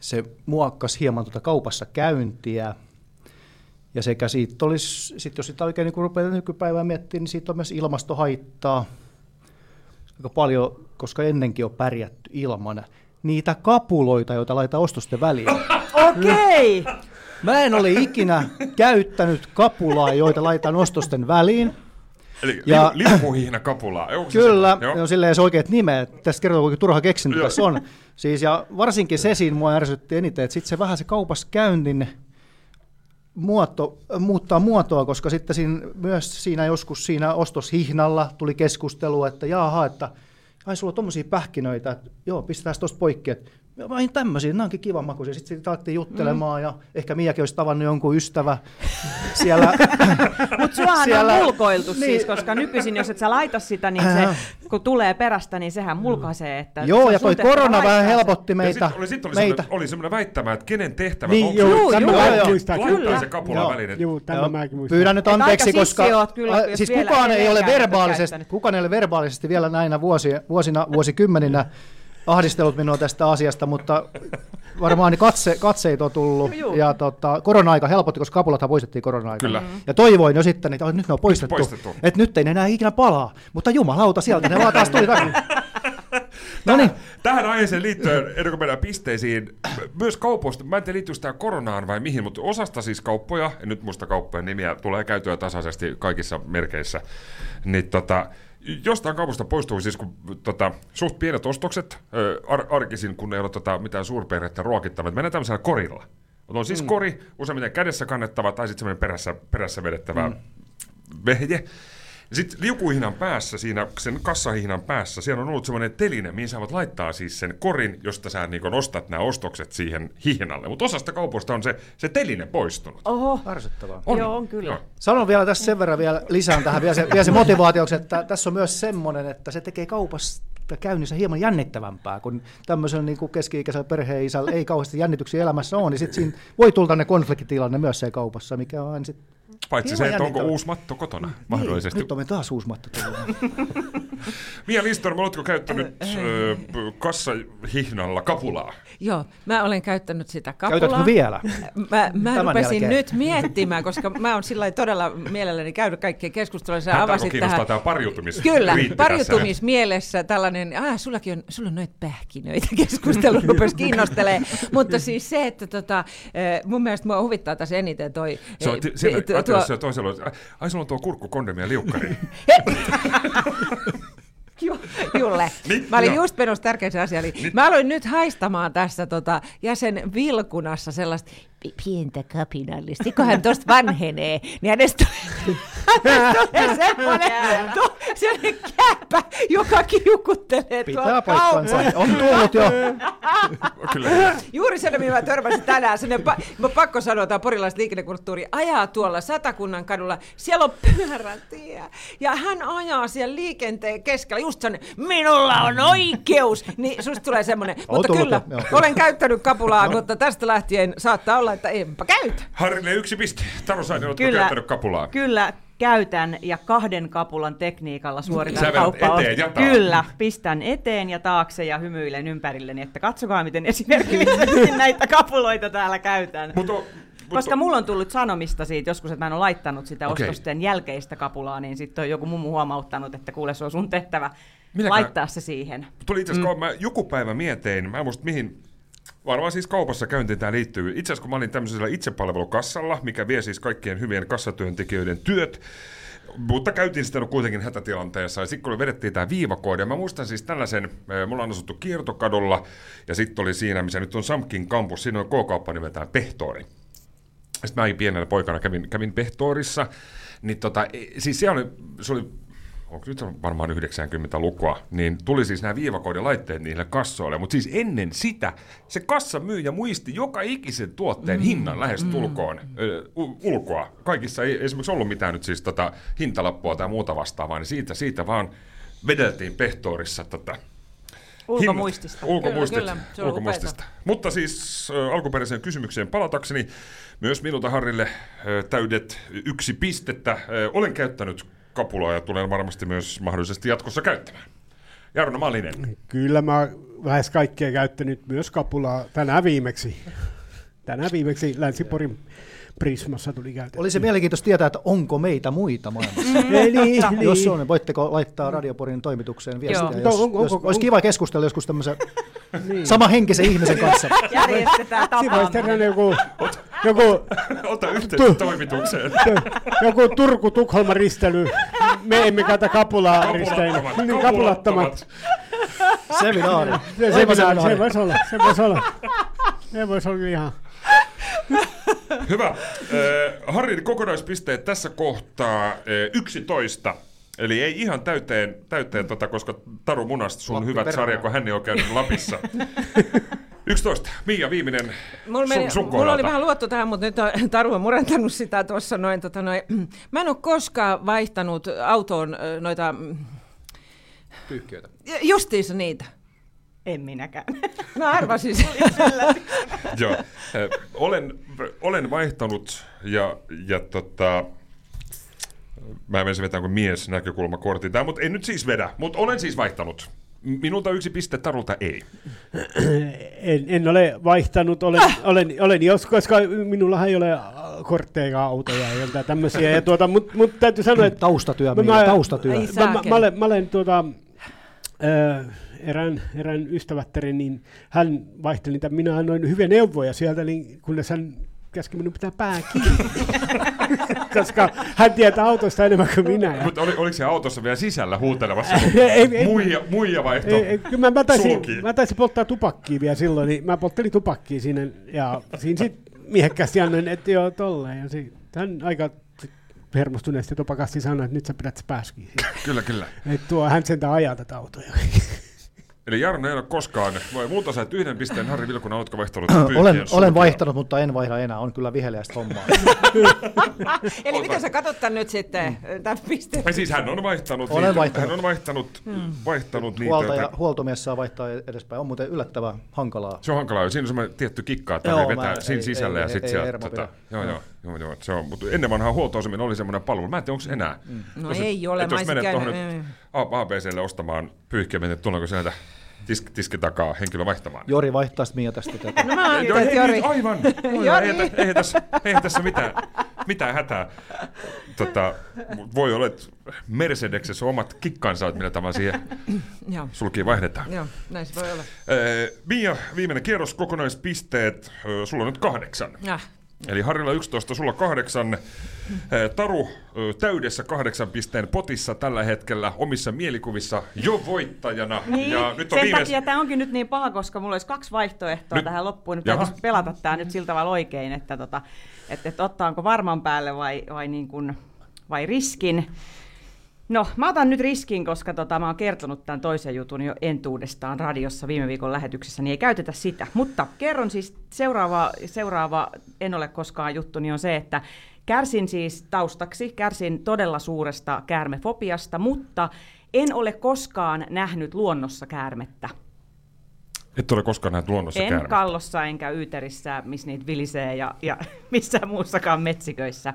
se muokkasi hieman tuota kaupassa käyntiä. Ja sekä siitä olisi, sit jos sitä oikein niin rupeaa nykypäivää miettimään, niin siitä on myös ilmastohaittaa aika paljon, koska ennenkin on pärjätty ilman niitä kapuloita, joita laitetaan ostosten väliin. Okei! Mä en ole ikinä käyttänyt kapulaa, joita laitetaan ostosten väliin. Eli Ja- liukuhihna kapulaa. Onko se Kyllä, se? No silleen se oikeat nimet. Tästä kertoo, kuinka turha keksintö tässä on. Siis, ja varsinkin se siinä mua ärsytti eniten, että sitten se vähän se kaupassa käynnin muoto, muuttaa muotoa, koska sitten siinä, myös siinä joskus siinä ostoshihnalla tuli keskustelu, että jaha, että ai sulla on tommosia pähkinöitä, että joo, pistetään tuosta poikki, että vain tämmöisiä, nämä onkin kivan makuisia. Sitten siitä alettiin juttelemaan mm. ja ehkä Miakin olisi tavannut jonkun ystävä siellä. Mutta suahan Siellä- on mulkoiltu niin. Niin. siis, koska nykyisin jos et sä laita sitä, niin se, kun tulee perästä, niin sehän mulkaisee. Että se Joo, on ja toi korona vähän laittaa se. helpotti Ja meitä. sitten oli, sit oli, meitä. semmoinen, oli semmoinen väittämä, että kenen tehtävä Niin, se Juu, juu, mä joo. muistan laittaa kyllä. se kapula. Joo, tämän Joo, mäkin muistan. Pyydän nyt anteeksi, koska oot kyllä, siis kukaan ei ole verbaalisesti, käyttänyt. kukaan ei ole verbaalisesti vielä näinä vuosina, vuosikymmeninä ahdistellut minua tästä asiasta, mutta varmaan niin katse, katseita on tullut. Juu. Ja tota, korona-aika helpotti, koska kapulathan poistettiin korona-aikana. Kyllä. Ja toivoin jo sitten, että nyt ne on poistettu, Poistettu. että nyt ei ne enää ikinä palaa. Mutta jumalauta, sieltä ne vaan taas tuli takaisin. No niin, Tähän aiheeseen liittyen, ennen kuin mennään pisteisiin, myös kaupoista, mä en tiedä liittyykö tämä koronaan vai mihin, mutta osasta siis kauppoja, en nyt muista kauppojen nimiä, tulee käytyä tasaisesti kaikissa merkeissä, niin tota, jostain kaupasta poistuu siis kun tota, suht pienet ostokset ö, ar- arkisin, kun ei ole tota, mitään suurperhettä ruokittavaa. Mennään tämmöisellä korilla. On siis mm. kori, useimmiten kädessä kannettava tai sitten perässä, perässä vedettävä mm. vehje. Sitten liukuhihnan päässä, siinä sen kassahihnan päässä, siellä on ollut semmoinen teline, mihin sä voit laittaa siis sen korin, josta sä niin ostat nämä ostokset siihen hihnalle. Mutta osasta kaupoista on se, se teline poistunut. Oho, arsettavaa. On. Joo, on kyllä. Joo. Sanon vielä tässä sen verran vielä lisään tähän vielä se, vielä se motivaatioksi, että tässä on myös semmoinen, että se tekee kaupasta käynnissä hieman jännittävämpää, kun tämmöisellä niin keski-ikäisellä perheen ei kauheasti jännityksiä elämässä ole, niin sitten siinä voi tulla ne konfliktitilanne myös se kaupassa, mikä on aina sit Paitsi Hieman se, että onko uusi matto kotona mahdollisesti. Nyt on me taas uusi matto. Mia Listorm, oletko käyttänyt kassahihnalla kapulaa? Joo, mä olen käyttänyt sitä kapulaa. Käytätkö vielä? Mä, mä Tämän rupesin jälkeen. nyt miettimään, koska mä oon sillä todella mielelläni käynyt kaikkien keskustelua. Sä Häntä avasit tähän. tämä pariutumis. Kyllä, pariutumismielessä tällainen, ah, sullakin on, sulla on noita pähkinöitä, keskustelu rupesi kiinnostelee. Mutta siis se, että tota, mun mielestä mua huvittaa tässä eniten toi... Se on, eh, ti- siellä, tuo- toisella on, ai sulla on tuo kurkku, kondemi ja liukkari. Ju- Julle, Niin, mä olin joo. just menossa tärkeäseen asiaan. Eli mä aloin nyt haistamaan tässä tota, jäsen Vilkunassa sellaista pientä kapinallista. Kun hän tosta vanhenee, niin hänestä tulee, hänestä tulee semmoinen, to, semmoinen kääpä, joka kiukuttelee Pitää tuolla paikkansa. On tullut jo. Kyllä. Juuri se, mihin mä törmäsin tänään. Sinne pa- mä pakko sanoa, tämä porilaista liikennekulttuuri ajaa tuolla Satakunnan kadulla. Siellä on pyörätie. Ja hän ajaa siellä liikenteen keskellä. Just sellainen, minulla on oikeus. Niin susta tulee semmoinen. Mutta kyllä, jo, olen käyttänyt kapulaa, mutta tästä lähtien saattaa olla, että enpä käytä. Harrille yksi piste. Taro Sainen, oletko Kyllä. käyttänyt kapulaa? Kyllä, käytän ja kahden kapulan tekniikalla suoritan kauppaa. eteen ja taakse. Kyllä, pistän eteen ja taakse ja hymyilen ympärilleni, että katsokaa miten esimerkillisesti näitä kapuloita täällä käytän. Mutta, Koska mulla on tullut sanomista siitä joskus, että mä en ole laittanut sitä Okei. ostosten jälkeistä kapulaa, niin sitten on joku mummu huomauttanut, että kuule se on sun tehtävä Minäkään- laittaa se siihen. Tuli itse asiassa, mm. mä joku päivä mietin, mä en muista mihin, varmaan siis kaupassa käyntiin tämä liittyy. Itse asiassa kun mä olin tämmöisellä itsepalvelukassalla, mikä vie siis kaikkien hyvien kassatyöntekijöiden työt, mutta käytiin sitten kuitenkin hätätilanteessa ja sitten kun vedettiin tämä viivakoodi, ja mä muistan siis tällaisen, mulla on asuttu kiertokadolla ja sitten oli siinä, missä nyt on Samkin kampus, siinä on K-kauppa nimeltään Pehtori. Sitten mä pienenä poikana kävin, kävin Pehtorissa, niin tota, e- siis se oli, se oli onko nyt on varmaan 90-lukua, niin tuli siis nämä viivakoodilaitteet niille kassoille, mutta siis ennen sitä se kassamyyjä muisti joka ikisen tuotteen mm, hinnan lähes tulkoon mm. ulkoa. Kaikissa ei esimerkiksi ollut mitään nyt siis tota hintalappua tai muuta vastaavaa, niin siitä, siitä vaan vedeltiin pehtorissa tätä Ulkomuistista. Hinnat. Ulkomuistit. Kyllä, kyllä, se on Ulkomuistista. Mutta siis äh, alkuperäiseen kysymykseen palatakseni, myös minulta Harrille äh, täydet yksi pistettä. Äh, olen käyttänyt kapulaa ja tulen varmasti myös mahdollisesti jatkossa käyttämään. Jarno Malinen. Kyllä mä oon lähes kaikkea käyttänyt myös kapulaa tänään viimeksi. Tänään viimeksi Länsi-Porin Prismassa tuli käytetty. Oli se mielenkiintoista tietää, että onko meitä muita maailmassa. Eli, niin. Jos on, niin voitteko laittaa Radioporin toimitukseen viestiä, Joo. jos, No, on- jos, onko- olisi on- kiva keskustella joskus tämmöisen samanhenkisen ihmisen kanssa. Järjestetään Siinä voisi tehdä tapaaminen. joku, joku, Ota yhteyttä toimitukseen. joku Turku-Tukholma ristely. Me emme käytä kapulaa. Kapulattomat. Niin, kapulattomat. Seminaari. Se, Aivan se, se, seminaari. se voisi olla. Se voisi olla. Se voisi olla ihan. Hyvä. Äh, Harrin kokonaispisteet tässä kohtaa äh, 11. Eli ei ihan täyteen, täyteen tota, koska Taru Munasta sun Lappi hyvät perään. sarja, kun hän ei ole käynyt Lapissa. 11. Mia, viimeinen Mulla, meni, sun, sun mulla oli vähän luotto tähän, mutta nyt on, Taru on murentanut sitä tuossa noin. Tota noin. Mä en ole koskaan vaihtanut autoon ö, noita, Pyyhkiöitä. justiinsa niitä. En minäkään. Mä arvasin sen. Joo. Äh, olen, olen vaihtanut ja, ja tota, mä menisin vetää kuin mies näkökulmakortin tää, mutta en nyt siis vedä, mutta olen siis vaihtanut. Minulta yksi piste, Tarulta ei. En, en ole vaihtanut, olen, olen, olen jos, koska minullahan ei ole äh, kortteja, autoja ja jotain tämmöisiä. Ja tuota, Mutta mut täytyy sanoa, että Taustatyö, Mä- mä- taustatyö. Mä, mä, mä, olen, mä olen tuota, äh, erään, erään ystävättären, niin hän vaihteli niitä, minä annoin hyviä neuvoja sieltä, niin kunnes hän käski minun pitää pää kiinni. Koska hän tietää autosta enemmän kuin minä. Ja, Mutta oli, oliko se autossa vielä sisällä huutelemassa? ei, muija, muija vaihto ei, ei, kyllä mä, mä, taisin, mä taisin polttaa tupakkia vielä silloin, niin mä polttelin tupakkia siinä, ja siinä sitten miehekkäästi annoin, että joo, tolleen. Ja sit, hän aika hermostuneesti tupakasti sanoi, että nyt sä pidät se pääskin. Kyllä, kyllä. Että tuo hän sentään ajaa tätä autoa. Eli Jarno ei ole koskaan, vai multa sait yhden pisteen, Harri Vilkunen, oletko vaihtanut Olen, pyyhkien olen sulkia? vaihtanut, mutta en vaihda enää. On kyllä viheliäistä hommaa. Eli miten sä katsot tän nyt sitten, tämän pisteen? Ei siis hän on vaihtanut, Olen niitä, vaihtanut. hän on vaihtanut, vaihtanut niitä. Huoltaja, joita- huoltomies saa vaihtaa edespäin. On muuten yllättävän hankalaa. Se on hankalaa, siinä on semmoinen tietty kikka, että Joo, joo, mä- vetää siinä ei- sisällä ei- ja sitten sieltä. Tota, joo, joo. Joo, joo, se on, mutta ennen vanhaa huoltoaseminen oli semmoinen palvelu. Mä en tiedä, onko enää. No Jos- ei ole, että mä jos menet käynyt- tuohon nyt mm. ABClle ostamaan pyyhkeäminen, että tuleeko sieltä tisk, tiski takaa henkilö vaihtamaan? Jori vaihtaa sitten Mia tästä. Tätä. No mä ajattelin, ei, että Jori... ei, aivan. Jori. Eihän, tä- eihän, tässä, eihän tässä mitään, mitään hätää. Tota, voi olla, että Mercedeksessä on omat kikkansa, että millä tavalla siihen sulkiin vaihdetaan. joo, näin se voi olla. Ee, Mia, viimeinen kierros, kokonaispisteet. Sulla on nyt kahdeksan. Äh, Eli Harilla 11, sulla kahdeksan. Ee, Taru ö, täydessä kahdeksan pisteen potissa tällä hetkellä omissa mielikuvissa jo voittajana. Niin, ja nyt on sen viimeis... takia tämä onkin nyt niin paha, koska mulla olisi kaksi vaihtoehtoa Nyt- tähän loppuun. Nyt täytyisi pelata tämä nyt sillä tavalla oikein, että, tota, että, että ottaanko varman päälle vai, vai, niin kuin, vai riskin. No, mä otan nyt riskin, koska tota, mä oon kertonut tämän toisen jutun jo entuudestaan radiossa viime viikon lähetyksessä, niin ei käytetä sitä. Mutta kerron siis seuraava, seuraava en ole koskaan juttu, niin on se, että kärsin siis taustaksi, kärsin todella suuresta käärmefobiasta, mutta en ole koskaan nähnyt luonnossa käärmettä. Et ole koskaan nähnyt luonnossa En käärmettä. kallossa enkä yyterissä, missä niitä vilisee ja, ja missään muussakaan metsiköissä.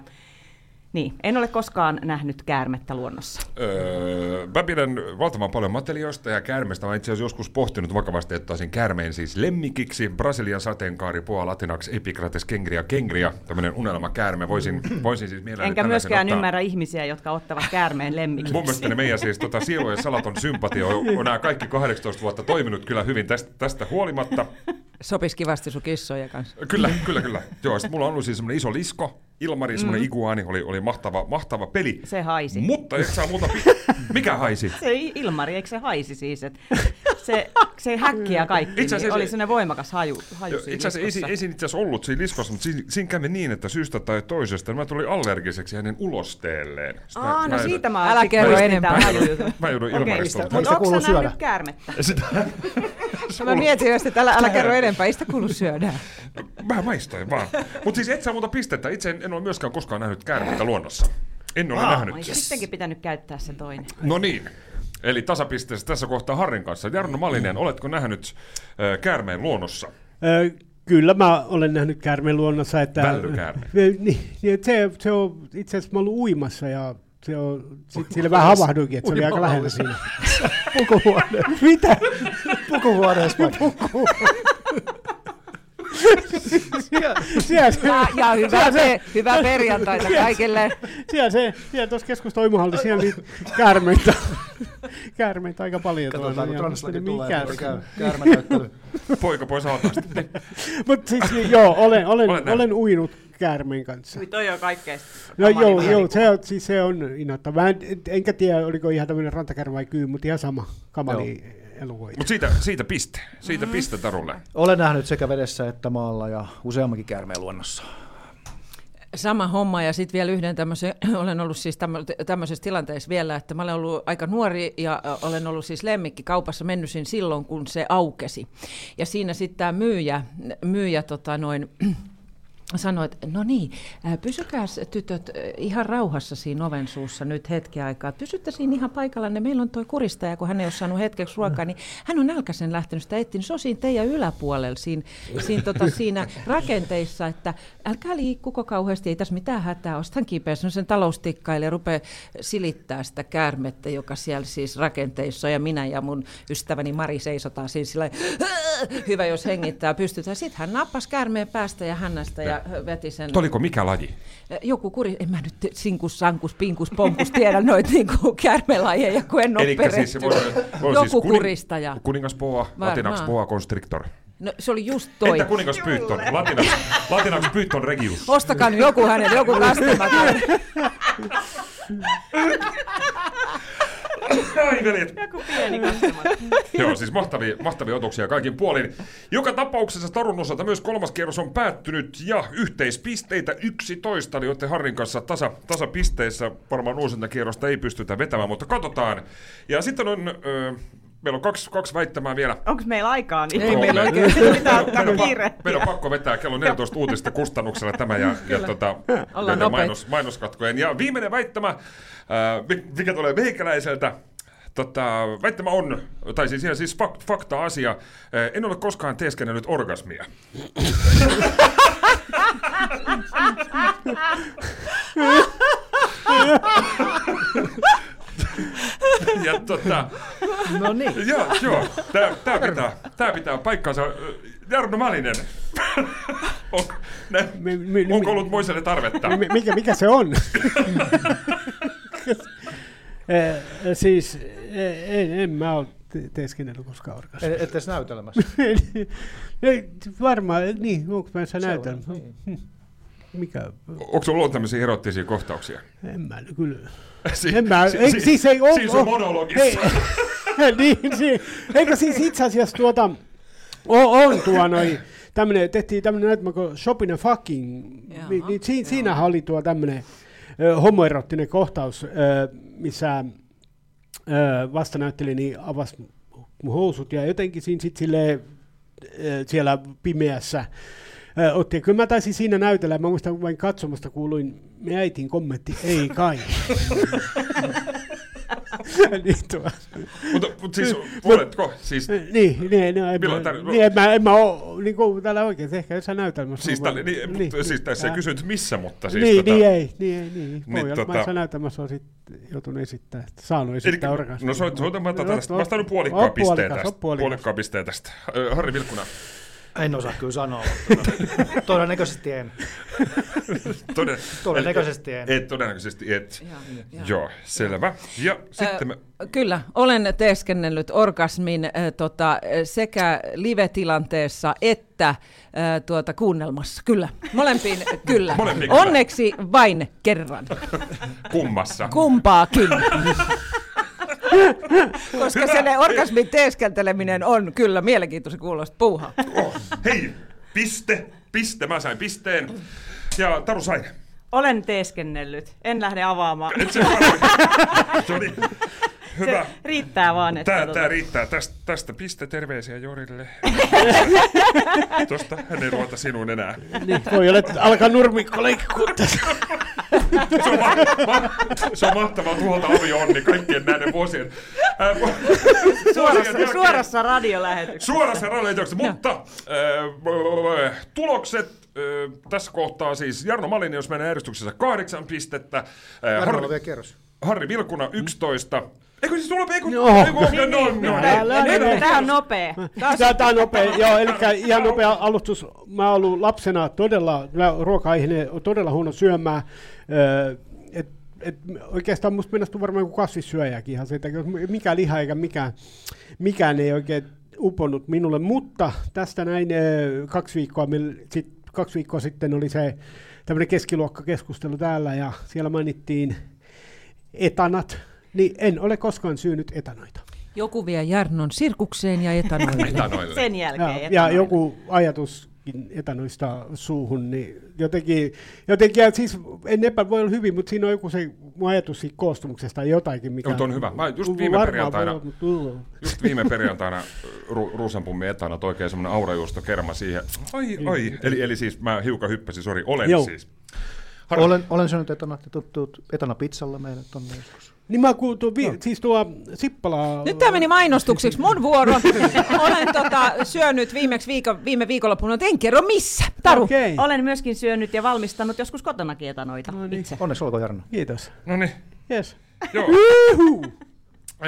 Niin, en ole koskaan nähnyt käärmettä luonnossa. Öö, mä pidän valtavan paljon matelioista ja käärmeistä. Mä itse asiassa joskus pohtinut vakavasti, että ottaisin käärmeen siis lemmikiksi. Brasilian sateenkaari, pua latinaksi, epikrates kengria kengria. Tämmöinen unelmakäärme. Voisin, voisin siis mielelläni Enkä myöskään ottaa. ymmärrä ihmisiä, jotka ottavat käärmeen lemmikiksi. Mun mielestä ne meidän siis tota, sielujen salaton sympatia on, on nämä kaikki 18 vuotta toiminut kyllä hyvin tästä, tästä huolimatta. sopisi kivasti sun kissoja kanssa. Kyllä, kyllä, kyllä. Joo, mulla on ollut siis semmoinen iso lisko, Ilmari, semmoinen mm. iguaani, oli, oli mahtava, mahtava peli. Se haisi. Mutta et saa muuta... Pi- Mikä haisi? Se Ilmari, eikö se haisi siis? Et se, se häkkiä kaikki, Itse niin asiassa- oli sellainen voimakas haju, haju Joo, siinä Itse asiassa ei, ei siinä itse asiassa ollut siinä liskossa, mutta siinä, siinä kävi niin, että syystä tai toisesta mä tulin allergiseksi hänen ulosteelleen. Sitten Aa, no mä- siitä mä Älä kerro enempää. Mä joudun. Ilmarista. Mistä- Mutta se onko sä nähnyt käärmettä? Sitä, Mä mietin että älä, älä kerro enempää, ei sitä kuulu syödä. mä maistoin vaan. Mutta siis et saa muuta pistettä. Itse en, en ole myöskään koskaan nähnyt käärmettä luonnossa. En ole nähnyt. Olisi sittenkin pitänyt käyttää se toinen. No niin. Eli tasapisteessä tässä kohtaa Harrin kanssa. Jarno Malinen, oletko nähnyt äh, käärmeen luonnossa? Kyllä mä olen nähnyt käärmeen luonnossa, että... Vällykäärme. Niin, niin, että se, se on itse asiassa mä ollut uimassa ja se on, sit sille vähän havahduinkin, että se oli aika lähellä siinä. Pukuhuone. Mitä? Pukuhuoneessa vai? Siellä se, Ja, ja hyvää, siellä se, hyvää perjantaita kaikille. siellä se, siellä tuossa keskustoimuhalta, siellä niitä käärmeitä, käärmeitä aika paljon. Katsotaan, kun tuolla, ja Translaki tulee. Käy, käärmenäyttely. Poika pois altaasta. Mutta siis niin, joo, olen, olen, Olet olen uinut käärmeen kanssa. Ui, toi on kaikkein No joo, joo se, on, siis se on innoittava. En, enkä tiedä, oliko ihan tämmöinen rantakäärme vai kyy, mutta ihan sama kamali elukoita. Mutta siitä, siitä piste. Siitä Mm. piste Tarulle. Olen nähnyt sekä vedessä että maalla ja useammankin käärmeen luonnossa. Sama homma ja sitten vielä yhden tämmöisen, olen ollut siis tämmö- tämmöisessä tilanteessa vielä, että mä olen ollut aika nuori ja olen ollut siis lemmikki kaupassa mennysin silloin, kun se aukesi. Ja siinä sitten tämä myyjä, myyjä tota noin, sanoi, että no niin, ää, pysykääs tytöt ihan rauhassa siinä oven suussa nyt hetki aikaa. Pysytte siinä ihan paikallanne. Meillä on toi kuristaja, kun hän ei ole saanut hetkeksi ruokaa, niin hän on nälkäisen lähtenyt sitä etsiä. Se on siinä teidän yläpuolella, siinä, siinä, tota, siinä rakenteissa, että älkää liikkuko kauheasti, ei tässä mitään hätää. Ostan kipeä sen taloustikkaille ja rupeaa silittää sitä käärmettä, joka siellä siis rakenteissa on. ja minä ja mun ystäväni Mari seisotaan siinä sillä hyvä jos hengittää pystytään. Sitten hän nappasi käärmeen päästä ja hännästä ja veti sen. Oliko mikä laji? Joku kuri, en mä nyt sinkus, sankus, pinkus, ponkus tiedä noita niinku käärmelajeja, kun en ole Elikkä siis se voi, voi Joku siis kuristaja. Kuningaspoa, Varmaan. latinaksi boa constrictor. No, se oli just toi. Entä kuningas Python? Latinaksi, latinaksi Python regius. Ostakaa nyt joku hänen, joku customer. Ai veljet. Joku pieni. Joo, siis mahtavia, mahtavia otuksia kaikin puolin. Joka tapauksessa Tarun osalta myös kolmas kierros on päättynyt ja yhteispisteitä 11, eli olette Harrin kanssa tasa, tasapisteissä. Varmaan uusinta kierrosta ei pystytä vetämään, mutta katsotaan. Ja sitten on, meillä on kaksi, kaksi väittämää vielä. Onko meillä aikaa? Niin Ei meillä Me- oikein. Pitää meidän, ottaa on, kiire. pa- meidän on pakko vetää kello 14 uutista kustannuksella tämä ja, ja tota, mainos, mainoskatkojen. Ja viimeinen väittämä, mi- mikä tulee meikäläiseltä, Tota, väittämä on, tai siis ihan siis fak, fakta-asia, Ää, en ole koskaan teeskennellyt orgasmia. Ja tota, No niin. joo, joo, tää, tää, pitää, tää pitää paikkansa. Jarno Malinen, onko, nä, Mi- mi- mi- onko ollut moiselle tarvetta? Mi- mikä, mikä se on? Eh, siis eh, en, en mä ole te- teeskennellyt koskaan orgasmia. Et edes näytelmässä. Ei, Varmaan, niin, onko mä on, näytelmä? niin. Mikä? Onko sulla ollut tämmöisiä erottisia kohtauksia? En mä kyllä. Si- En mä, si- ei, si- siis ei oo- Siis on monologissa. Ei, niin, si, eikö siis itse asiassa tuota, on, on tuo noin, tämmönen, tehtiin tämmönen näytelmä kuin Shopping and Fucking, Jaha, niin, niin siinä, siinähän oli tuo tämmönen ö, homoerottinen kohtaus, ö, missä ö, vastanäyttelijä niin avasi mun housut ja jotenkin siinä sit silleen, ö, siellä pimeässä otti. Ja kyllä mä taisin siinä näytellä, mä muistan vain katsomasta kuuluin me äitin kommentti, ei kai. niin tuo. Mutta, mutta siis, oletko? Siis, Niin, niin, niin, en, Milloin mä, tär- niin, en, mä, en mä oo niin kuin täällä oikein, ehkä jossain näytelmässä. siis, on tälle, vaan- niin, niin, siis tässä ei kysynyt missä, mutta siis... Niin, tota, niin, ei, niin, ei, niin. niin, Voi olla, tota- mä näytelmässä on sitten joutunut esittämään, että saanut esittää Eli, orgasmia. no otan Oot- tästä. oot- Mä oon saanut puolikkaan oot pisteen tästä. Puolikkaan pisteen tästä. Harri Vilkkuna, En osaa kyllä sanoa, mutta todennäköisesti en. toden, Todennäköisesti en. Et, todennäköisesti et. Joo, joo. Joo, selvä. Ja sitten me... Kyllä, olen teeskennellyt orgasmin äh, tota, äh, sekä live-tilanteessa että äh, tuota, kuunnelmassa. Kyllä, molempiin kyllä. Molempiin kyllä. Onneksi vain kerran. Kummassa. Kumpaakin. Koska se orgasmin teeskenteleminen on kyllä mielenkiintoisen kuulosta puuhaa. Oh, hei, piste, piste, mä sain pisteen. Ja Taru sai. Olen teeskennellyt. En lähde avaamaan. Et se. Hyvä. Se riittää vaan, että... Tää, tota- tää riittää. Tästä, tästä piste terveisiä Jorille. Tosta hän ei luota sinuun enää. Niin, voi olla, että alkaa nurmikko leikkuu tässä. Se on, ma- ma- se on mahtavaa tuhota ovi onni kaikkien näiden vuosien. Ää, vu- vuosien Suorassa, jälkeen- suorassa radiolähetyksessä. Suorassa radiolähetyksessä, mutta äh, tulokset tässä kohtaa siis Jarno Malini, jos mennään järjestyksessä kahdeksan pistettä. Harri, vielä kerros. Harri Vilkuna 11. Eikö siis eikö, Joo. eikö, no, no, no, Älä- älä- Ja älä- nyt tämä on nopea. Tää, tää on nopea, joo, eli ihan nopea alustus. Mä oon ollut lapsena todella, mä ruoka-aiheinen, on todella huono syömään. Öö, et, et oikeastaan musta mennä varmaan joku kasvissyöjäkin ihan siitä, mikä liha eikä mikään, mikään ei oikein uponnut minulle, mutta tästä näin öö, kaksi viikkoa, sit, kaksi viikkoa sitten oli se tämmöinen keskiluokkakeskustelu täällä ja siellä mainittiin etanat, niin en ole koskaan syönyt etanoita. Joku vie Jarnon sirkukseen ja etanoille. Etanoille. Sen Ja, jälkeen. ja etanoille. joku ajatuskin etanoista suuhun, niin jotenkin, jotenkin ja siis en epä voi olla hyvin, mutta siinä on joku se ajatus siitä koostumuksesta tai jotakin, mikä... Joo, mutta on hyvä. Mä just viime perjantaina- olla, Just viime perjantaina ru- Ruusanpummi etana toi oikein semmonen aurajuusto kerma siihen. Ai, ai. Eli, eli siis mä hiukan hyppäsin, sori, olen Joo. siis. Harri, Olen, olen syönyt etana, te tuttuut etana pizzalla meille tonne joskus. Niin mä kuultu, vi, siis tuo Sippala... Nyt tämä meni mainostuksiksi. Mun vuoro. Olen tota, syönyt viimeksi viiko, viime viikonloppuna, mutta en kerro missä. Taru. Okay. Olen myöskin syönyt ja valmistanut joskus kotonakin etanoita No niin. itse. Onneksi olkoon Jarno. kiitos. no niin, Yes. joo.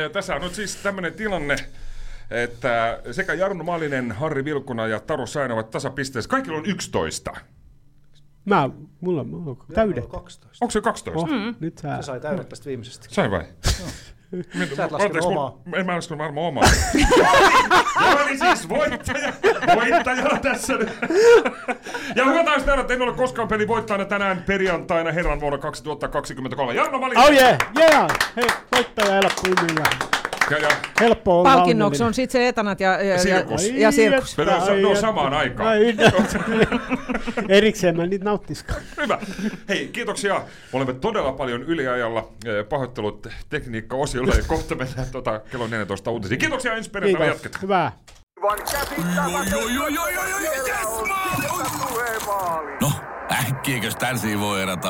Ja tässä on nyt siis tämmöinen tilanne, että sekä Jarno Malinen, Harri Vilkuna ja Taru Sain ovat tasapisteessä. Kaikilla on 11. Mä, mulla, mulla on täydet. 12. Onko se 12? Oh, Nyt sä... Se sai täydet tästä viimeisestä. Sai vai? Mitä- Sä et laskenut omaa. mun- En mä laskenut varmaan omaa. Joo, eli siis voittaja, voittajana tässä nyt. Ja hyvät naiset ja herrat, en ole koskaan pelin voittajana tänään perjantaina herran vuonna 2023. Jarno Malinen. Oh yeah, yeah! Hei, voittaja helppo ja Ja, ja, helppo olla Palkinnoksi on sitten se etanat ja, ja, Sirkus. ja, ja sirkus. On, ne on samaan Ai, aikaan. ai, Erikseen mä niitä nauttiskaan. Hyvä. Hei, kiitoksia. Olemme todella paljon yliajalla. Pahoittelut tekniikka-osiolle. ja Kohta mennään tuota, kello 14 uutisiin. Kiitoksia ensi perjantaina jatketaan. Maali. No, äkkiäkös tän voi erätä